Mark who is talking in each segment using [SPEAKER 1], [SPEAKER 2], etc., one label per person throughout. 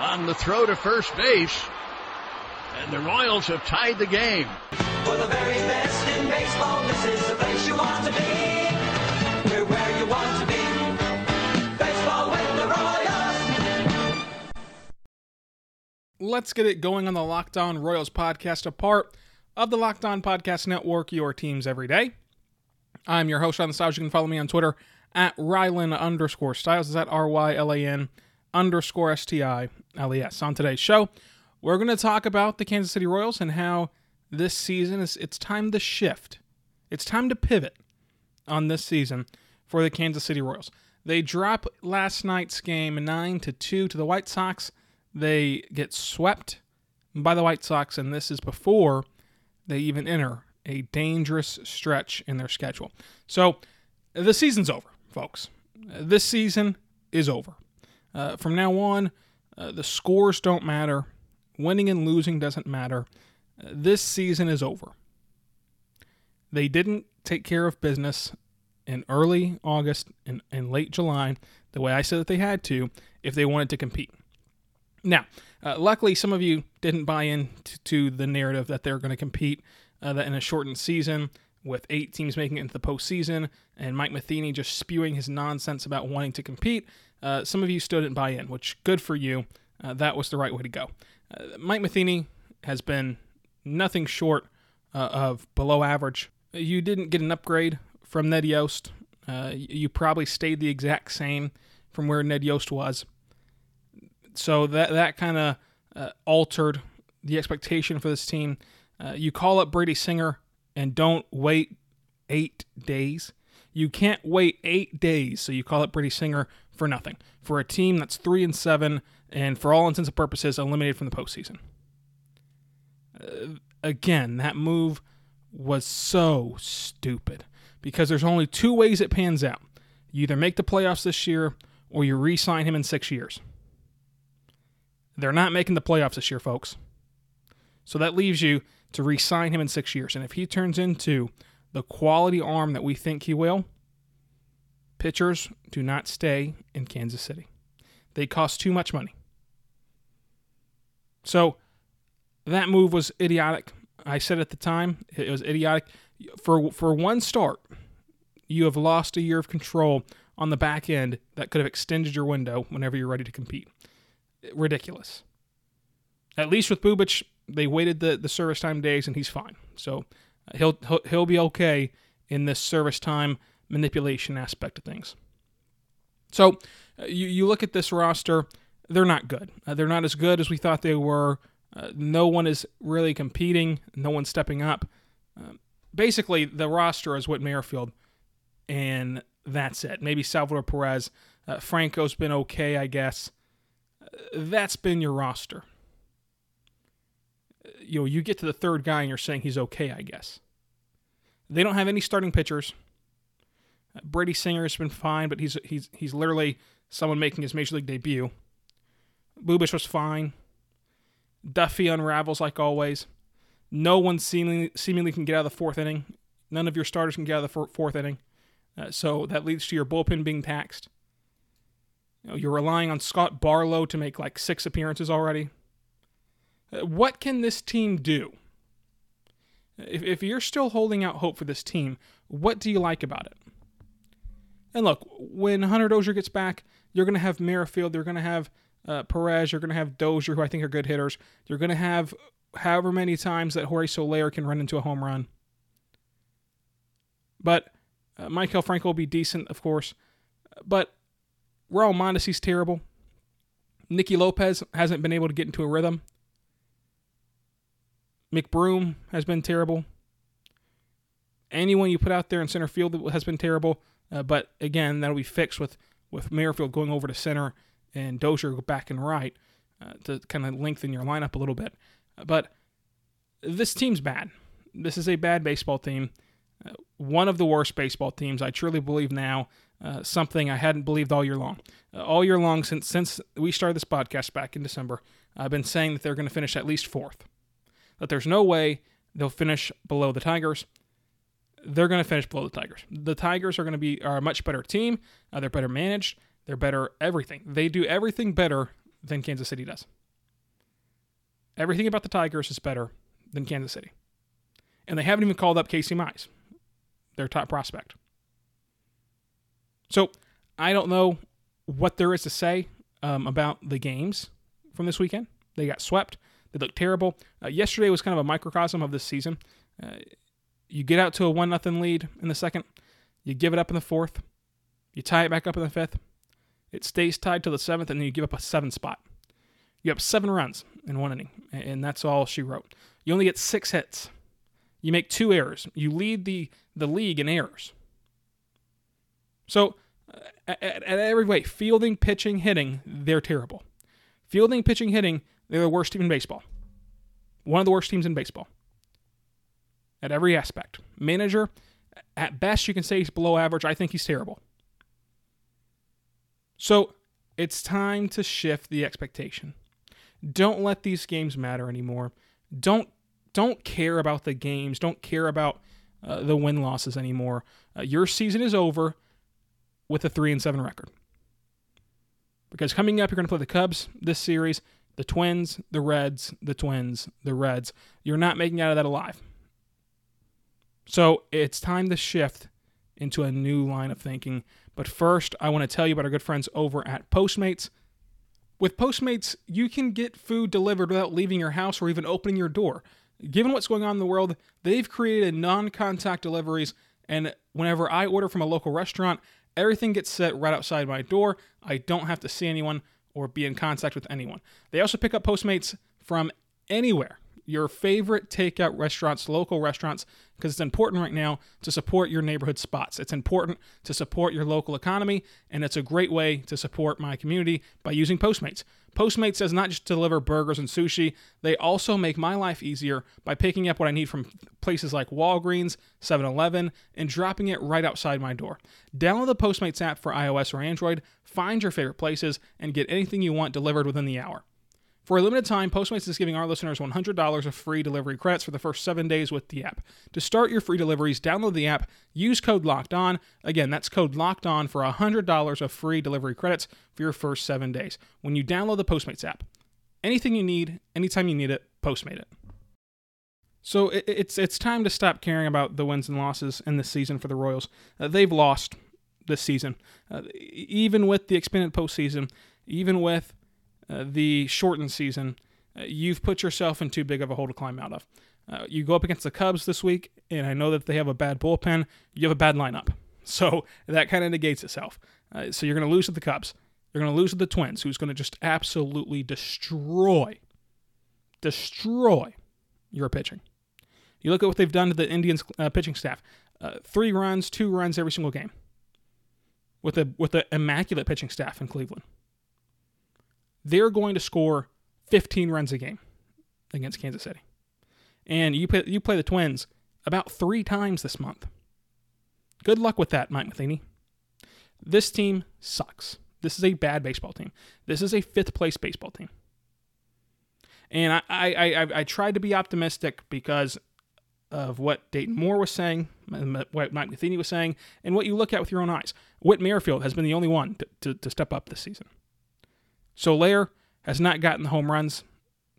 [SPEAKER 1] on the throw to first base. And the Royals have tied the game.
[SPEAKER 2] For the very best in baseball, this is the place you want to be. We're where you want to be. Baseball with the Royals.
[SPEAKER 3] Let's get it going on the Locked On Royals podcast, a part of the Locked On Podcast Network, your teams every day. I'm your host, Sean Stiles. You can follow me on Twitter at Rylan underscore Stiles. Is that R Y L A N underscore STI LES. On today's show, we're going to talk about the Kansas City Royals and how this season is it's time to shift. It's time to pivot on this season for the Kansas City Royals. They drop last night's game 9 to 2 to the White Sox. They get swept by the White Sox and this is before they even enter a dangerous stretch in their schedule. So, the season's over, folks. This season is over. Uh, from now on, uh, the scores don't matter. Winning and losing doesn't matter. Uh, this season is over. They didn't take care of business in early August and, and late July the way I said that they had to if they wanted to compete. Now, uh, luckily, some of you didn't buy into to the narrative that they're going to compete uh, that in a shortened season with eight teams making it into the postseason and Mike Matheny just spewing his nonsense about wanting to compete. Uh, some of you still didn't buy in, which good for you. Uh, that was the right way to go. Uh, Mike Matheny has been nothing short uh, of below average. You didn't get an upgrade from Ned Yost. Uh, you probably stayed the exact same from where Ned Yost was. So that that kind of altered the expectation for this team. You call up Brady Singer and don't wait eight days. You can't wait eight days, so you call up Brady Singer for nothing for a team that's three and seven and for all intents and purposes eliminated from the postseason. Uh, again, that move was so stupid because there's only two ways it pans out. You either make the playoffs this year or you re sign him in six years. They're not making the playoffs this year, folks. So that leaves you to re sign him in six years. And if he turns into the quality arm that we think he will, pitchers do not stay in Kansas City. They cost too much money. So that move was idiotic. I said at the time it was idiotic. For for one start, you have lost a year of control on the back end that could have extended your window whenever you're ready to compete. Ridiculous. At least with Bubic, they waited the, the service time days and he's fine. So he'll, he'll be okay in this service time manipulation aspect of things. So uh, you you look at this roster, they're not good. Uh, they're not as good as we thought they were. Uh, no one is really competing. No one's stepping up. Uh, basically, the roster is Whit Merrifield, and that's it. Maybe Salvador Perez. Uh, Franco's been okay, I guess. Uh, that's been your roster. You know, you get to the third guy and you're saying he's okay, I guess. They don't have any starting pitchers. Uh, Brady Singer has been fine, but he's he's he's literally someone making his major league debut. Bubic was fine. Duffy unravels like always. No one seemingly, seemingly can get out of the fourth inning. None of your starters can get out of the fourth inning. Uh, so that leads to your bullpen being taxed. You know, you're relying on Scott Barlow to make like six appearances already. What can this team do? If, if you're still holding out hope for this team, what do you like about it? And look, when Hunter Dozier gets back, you're going to have Merrifield, you're going to have uh, Perez, you're going to have Dozier, who I think are good hitters. You're going to have however many times that Jorge Soler can run into a home run. But uh, Maikel Franco will be decent, of course. But Raul Mondesi's terrible. Nicky Lopez hasn't been able to get into a rhythm. McBroom has been terrible. Anyone you put out there in center field has been terrible. Uh, but again, that'll be fixed with with Merrifield going over to center and Dozier back and right. uh, to kind of lengthen your lineup a little bit. But this team's bad. This is a bad baseball team. Uh, one of the worst baseball teams. I truly believe now. Uh, something I hadn't believed all year long. Uh, all year long since since we started this podcast back in December, I've been saying that they're going to finish at least fourth. That there's no way they'll finish below the Tigers. They're going to finish below the Tigers. The Tigers are going to be are a much better team. Uh, they're better managed. They're better everything. They do everything better than Kansas City does. Everything about the Tigers is better than Kansas City. And they haven't even called up Casey Mize, their top prospect. So I don't know what there is to say um, about the games from this weekend. They got swept. They looked terrible. Uh, yesterday was kind of a microcosm of this season. Uh, you get out to a one nothing lead in the second. You give it up in the fourth. You tie it back up in the fifth. It stays tied till the seventh, and then you give up a seven spot. You have seven runs in one inning, and that's all she wrote. You only get six hits. You make two errors. You lead the, the league in errors. So, uh, at, at every way, fielding, pitching, hitting, they're terrible. Fielding, pitching, hitting, they're the worst team in baseball. One of the worst teams in baseball. At every aspect. Manager, at best, you can say he's below average. I think he's terrible. So, it's time to shift the expectation. Don't let these games matter anymore. Don't don't care about the games. Don't care about uh, the win losses anymore. Uh, your season is over with a three and seven record. Because coming up, you're going to play the Cubs this series, the Twins, the Reds, the Twins, the Reds. You're not making out of that alive. So it's time to shift into a new line of thinking. But first, I want to tell you about our good friends over at Postmates. With Postmates, you can get food delivered without leaving your house or even opening your door. Given what's going on in the world, they've created non contact deliveries, and whenever I order from a local restaurant, everything gets set right outside my door. I don't have to see anyone or be in contact with anyone. They also pick up Postmates from anywhere your favorite takeout restaurants, local restaurants, because it's important right now to support your neighborhood spots. It's important to support your local economy, and it's a great way to support my community by using Postmates. Postmates does not just deliver burgers and sushi, they also make my life easier by picking up what I need from places like Walgreens, 7 Eleven, and dropping it right outside my door. Download the Postmates app for iOS or Android, find your favorite places, and get anything you want delivered within the hour. For a limited time, Postmates is giving our listeners $100 of free delivery credits for the first seven days with the app. To start your free deliveries, download the app, use code Locked On. Again, that's code Locked On for $100 of free delivery credits for your first seven days when you download the Postmates app. Anything you need, anytime you need it, Postmate it. So it's it's time to stop caring about the wins and losses in this season for the Royals. Uh, they've lost this season, uh, even with the expanded postseason, even with uh, the shortened season, uh, you've put yourself in too big of a hole to climb out of. Uh, you go up against the Cubs this week, and I know that they have a bad bullpen. You have a bad lineup. So that kind of negates itself. Uh, so you're going to lose to the Cubs. You're going to lose to the Twins, who's going to just absolutely destroy, destroy your pitching. You look at what they've done to the Indians pitching staff: three runs, two runs every single game, with a with an immaculate pitching staff in Cleveland they're going to score 15 runs a game against Kansas City. And you play, you play the Twins about three times this month. Good luck with that, Mike Matheny. This team sucks. This is a bad baseball team. This is a fifth place baseball team. And I, I, I, I tried to be optimistic because of what Dayton Moore was saying, what Mike Matheny was saying, and what you look at with your own eyes. Whit Merrifield has been the only one to, to, to step up this season. Soler has not gotten the home runs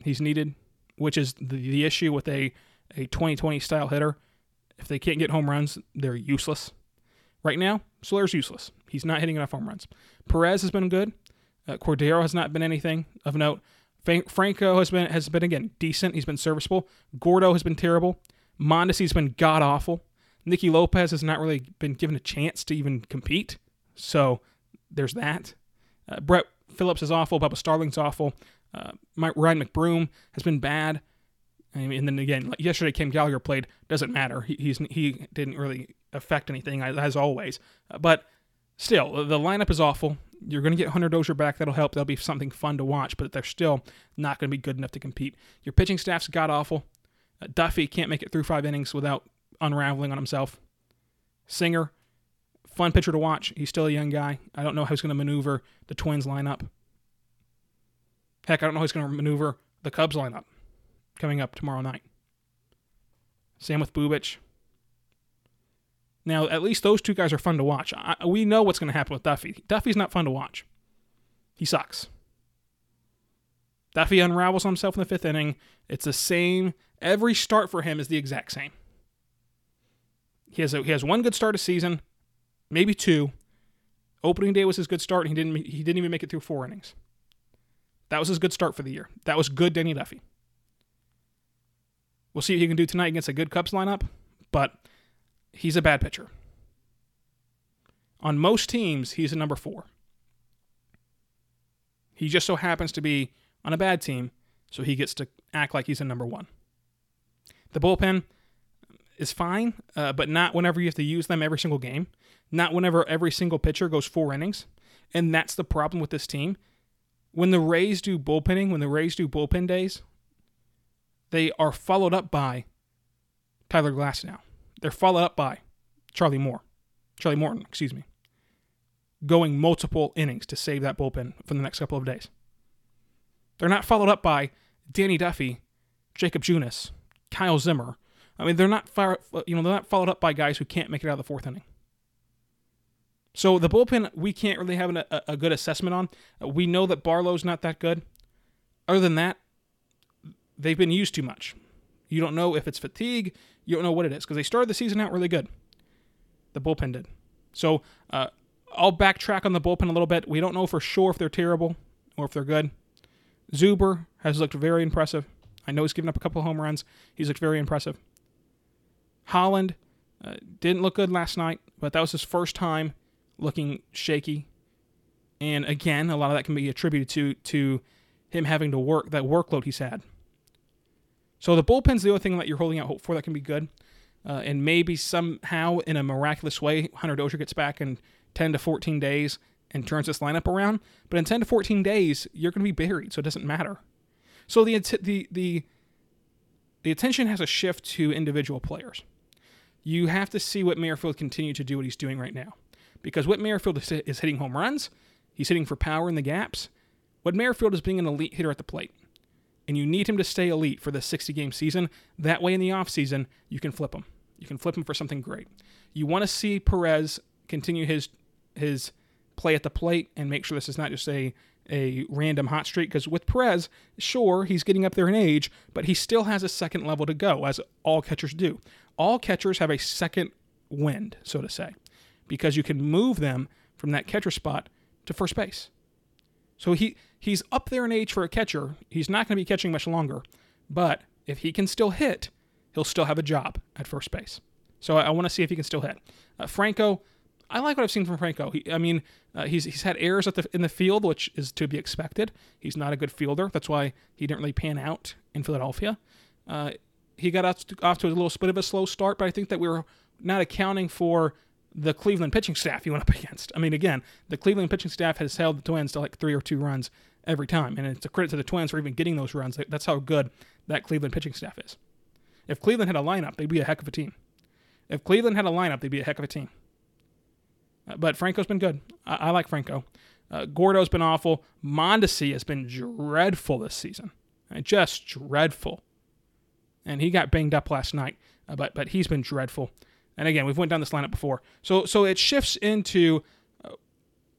[SPEAKER 3] he's needed, which is the, the issue with a, a 2020 style hitter. If they can't get home runs, they're useless. Right now, Soler's useless. He's not hitting enough home runs. Perez has been good. Uh, Cordero has not been anything of note. Franco has been has been again decent. He's been serviceable. Gordo has been terrible. Mondesi's been god awful. Nicky Lopez has not really been given a chance to even compete. So there's that. Uh, Brett Phillips is awful. Bubba Starling's awful. Uh, Ryan McBroom has been bad. I mean, and then again, like yesterday, Cam Gallagher played. Doesn't matter. He, he's he didn't really affect anything as always. Uh, but still, the lineup is awful. You're going to get Hunter Dozier back. That'll help. That'll be something fun to watch, but they're still not going to be good enough to compete. Your pitching staff's god awful. Uh, Duffy can't make it through five innings without unraveling on himself. Singer, fun pitcher to watch. He's still a young guy. I don't know how he's going to maneuver the Twins lineup. Heck, I don't know how he's going to maneuver the Cubs lineup coming up tomorrow night. Same with Bubic. Now, at least those two guys are fun to watch. I, we know what's going to happen with Duffy. Duffy's not fun to watch. He sucks. Duffy unravels himself in the fifth inning. It's the same. Every start for him is the exact same. He has a, he has one good start of season, maybe two. Opening day was his good start, and he didn't he didn't even make it through four innings. That was his good start for the year. That was good, Danny Duffy. We'll see what he can do tonight against a good Cubs lineup, but he's a bad pitcher. On most teams, he's a number four. He just so happens to be on a bad team, so he gets to act like he's a number one. The bullpen is fine, uh, but not whenever you have to use them every single game. Not whenever every single pitcher goes four innings. And that's the problem with this team. When the Rays do bullpenning, when the Rays do bullpen days, they are followed up by Tyler Glasnow. They're followed up by Charlie Moore, Charlie Morton, excuse me, going multiple innings to save that bullpen for the next couple of days. They're not followed up by Danny Duffy, Jakob Junis, Kyle Zimmer. I mean, they're not far, you know they're not followed up by guys who can't make it out of the fourth inning. So the bullpen we can't really have an, a, a good assessment on. We know that Barlow's not that good. Other than that, they've been used too much. You don't know if it's fatigue. You don't know what it is because they started the season out really good. The bullpen did. So uh, I'll backtrack on the bullpen a little bit. We don't know for sure if they're terrible or if they're good. Zuber has looked very impressive. I know he's given up a couple home runs. He's looked very impressive. Holland uh, didn't look good last night, but that was his first time looking shaky. And again, a lot of that can be attributed to to him having to work that workload he's had. So the bullpen's the only thing that you're holding out hope for that can be good. Uh, and maybe somehow in a miraculous way, Hunter Dozier gets back in 10 to 14 days and turns this lineup around. But in 10 to 14 days, you're going to be buried, so it doesn't matter. So the the the the attention has a shift to individual players. You have to see what Merrifield continue to do what he's doing right now, because what Merrifield is, hitting home runs, he's hitting for power in the gaps. What Merrifield is being an elite hitter at the plate, and you need him to stay elite for the 60 game season. That way, in the offseason, you can flip him. You can flip him for something great. You want to see Perez continue his his play at the plate and make sure this is not just a a random hot streak because with Perez, sure, he's getting up there in age, but he still has a second level to go, as all catchers do. All catchers have a second wind, so to say, because you can move them from that catcher spot to first base. So he he's up there in age for a catcher. He's not going to be catching much longer, but if he can still hit, he'll still have a job at first base. So I, I want to see if he can still hit. Uh, Franco, I like what I've seen from Franco. He, I mean, uh, he's he's had errors the in the field, which is to be expected. He's not a good fielder. That's why he didn't really pan out in Philadelphia. Uh, he got off to, off to a little bit of a slow start, but I think that we were not accounting for the Cleveland pitching staff he went up against. I mean, again, the Cleveland pitching staff has held the Twins to like three or two runs every time, and it's a credit to the Twins for even getting those runs. That's how good that Cleveland pitching staff is. If Cleveland had a lineup, they'd be a heck of a team. If Cleveland had a lineup, they'd be a heck of a team. Uh, but Franco's been good. I, I like Franco. Uh, Gordo's been awful. Mondesi has been dreadful this season. Uh, just dreadful. And he got banged up last night, uh, but but he's been dreadful. And again, we've went down this lineup before. So so it shifts into uh,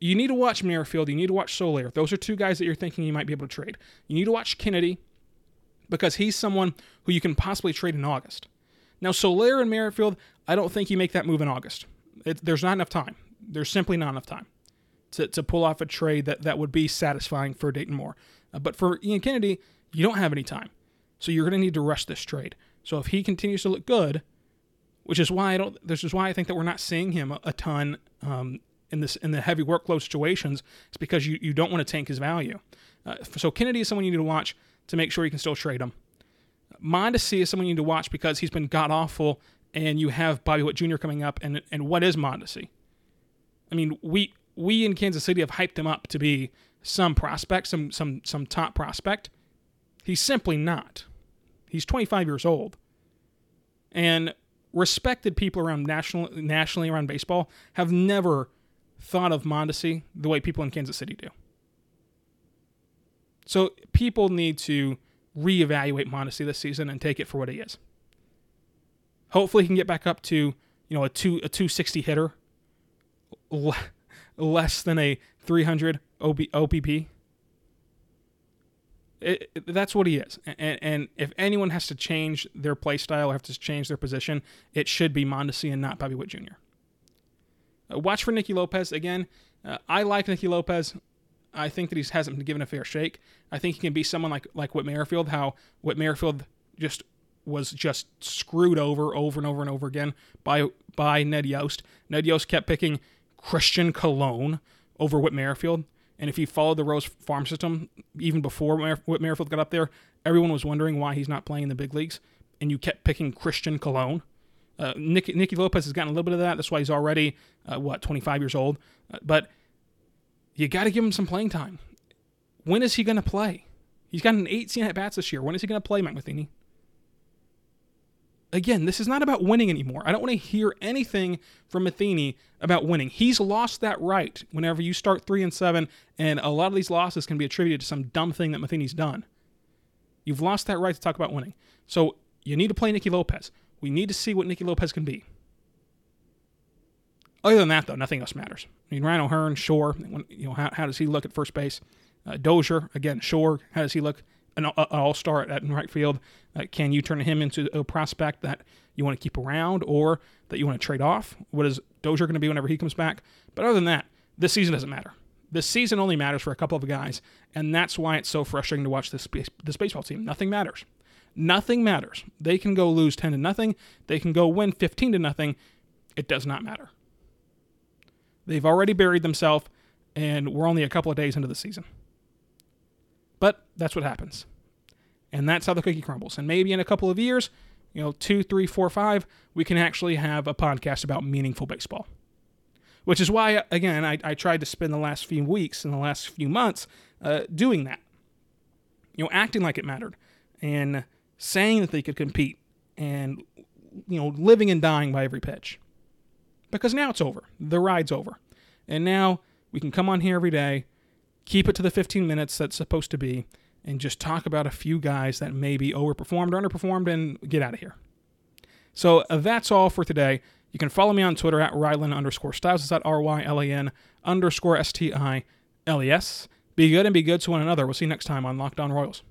[SPEAKER 3] you need to watch Merrifield. You need to watch Soler. Those are two guys that you're thinking you might be able to trade. You need to watch Kennedy because he's someone who you can possibly trade in August. Now Soler and Merrifield, I don't think you make that move in August. It, there's not enough time. There's simply not enough time to, to pull off a trade that, that would be satisfying for Dayton Moore. Uh, but for Ian Kennedy, you don't have any time. So you're going to need to rush this trade. So if he continues to look good, which is why I don't, this is why I think that we're not seeing him a, a ton um, in this in the heavy workload situations. It's because you, you don't want to tank his value. Uh, so Kennedy is someone you need to watch to make sure you can still trade him. Mondesi is someone you need to watch because he's been god awful, and you have Bobby Witt Jr. coming up, and and what is Mondesi? I mean, we we in Kansas City have hyped him up to be some prospect, some some some top prospect. He's simply not. He's 25 years old. And respected people around national nationally around baseball have never thought of Mondesi the way people in Kansas City do. So people need to reevaluate Mondesi this season and take it for what he is. Hopefully he can get back up to, you know, a two a 260 hitter less than a 300 OB, OPP. It, it, that's what he is. And, and, if anyone has to change their play style or have to change their position, it should be Mondesi and not Bobby Witt Jr. Uh, watch for Nicky Lopez again. Uh, I like Nicky Lopez. I think that he hasn't been given a fair shake. I think he can be someone like like Whit Merrifield. How Whit Merrifield just was just screwed over over and over and over again by by Ned Yost. Ned Yost kept picking Christian Colon over Whit Merrifield. And if you followed the Rose farm system, even before Whit Merrifield got up there, everyone was wondering why he's not playing in the big leagues. And you kept picking Christian Colon. Uh, Nicky, Nicky, Lopez has gotten a little bit of that. That's why he's already, uh, what, 25 years old. Uh, but you got to give him some playing time. When is he going to play? He's got an 18 at bats this year. When is he going to play, Mike Matheny? Again, this is not about winning anymore. I don't want to hear anything from Matheny about winning. He's lost that right whenever you start three and seven, and a lot of these losses can be attributed to some dumb thing that Matheny's done. You've lost that right to talk about winning. So you need to play Nicky Lopez. We need to see what Nicky Lopez can be. Other than that, though, nothing else matters. I mean, Ryan O'Hearn, sure. You know, how, how does he look at first base? Uh, Dozier, again, sure. How does he look? an, an all star at right field. Uh, can you turn him into a prospect that you want to keep around or that you want to trade off? What is Dozier going to be whenever he comes back? But other than that, this season doesn't matter. This season only matters for a couple of guys, and that's why it's so frustrating to watch this this baseball team. Nothing matters. Nothing matters. They can go lose 10 to nothing. They can go win 15 to nothing. It does not matter. They've already buried themselves, and we're only a couple of days into the season. But that's what happens. And that's how the cookie crumbles. And maybe in a couple of years, you know, two, three, four, five, we can actually have a podcast about meaningful baseball. Which is why, again, I, I tried to spend the last few weeks and the last few months uh, doing that. You know, acting like it mattered and saying that they could compete and, you know, living and dying by every pitch. Because now it's over. The ride's over. And now we can come on here every day keep it to the 15 minutes that's supposed to be, and just talk about a few guys that maybe overperformed or underperformed and get out of here. So uh, that's all for today. You can follow me on Twitter at Rylan underscore Stiles. It's at R Y L A N underscore S T I L E S. Be good and be good to one another. We'll see you next time on Locked On Royals.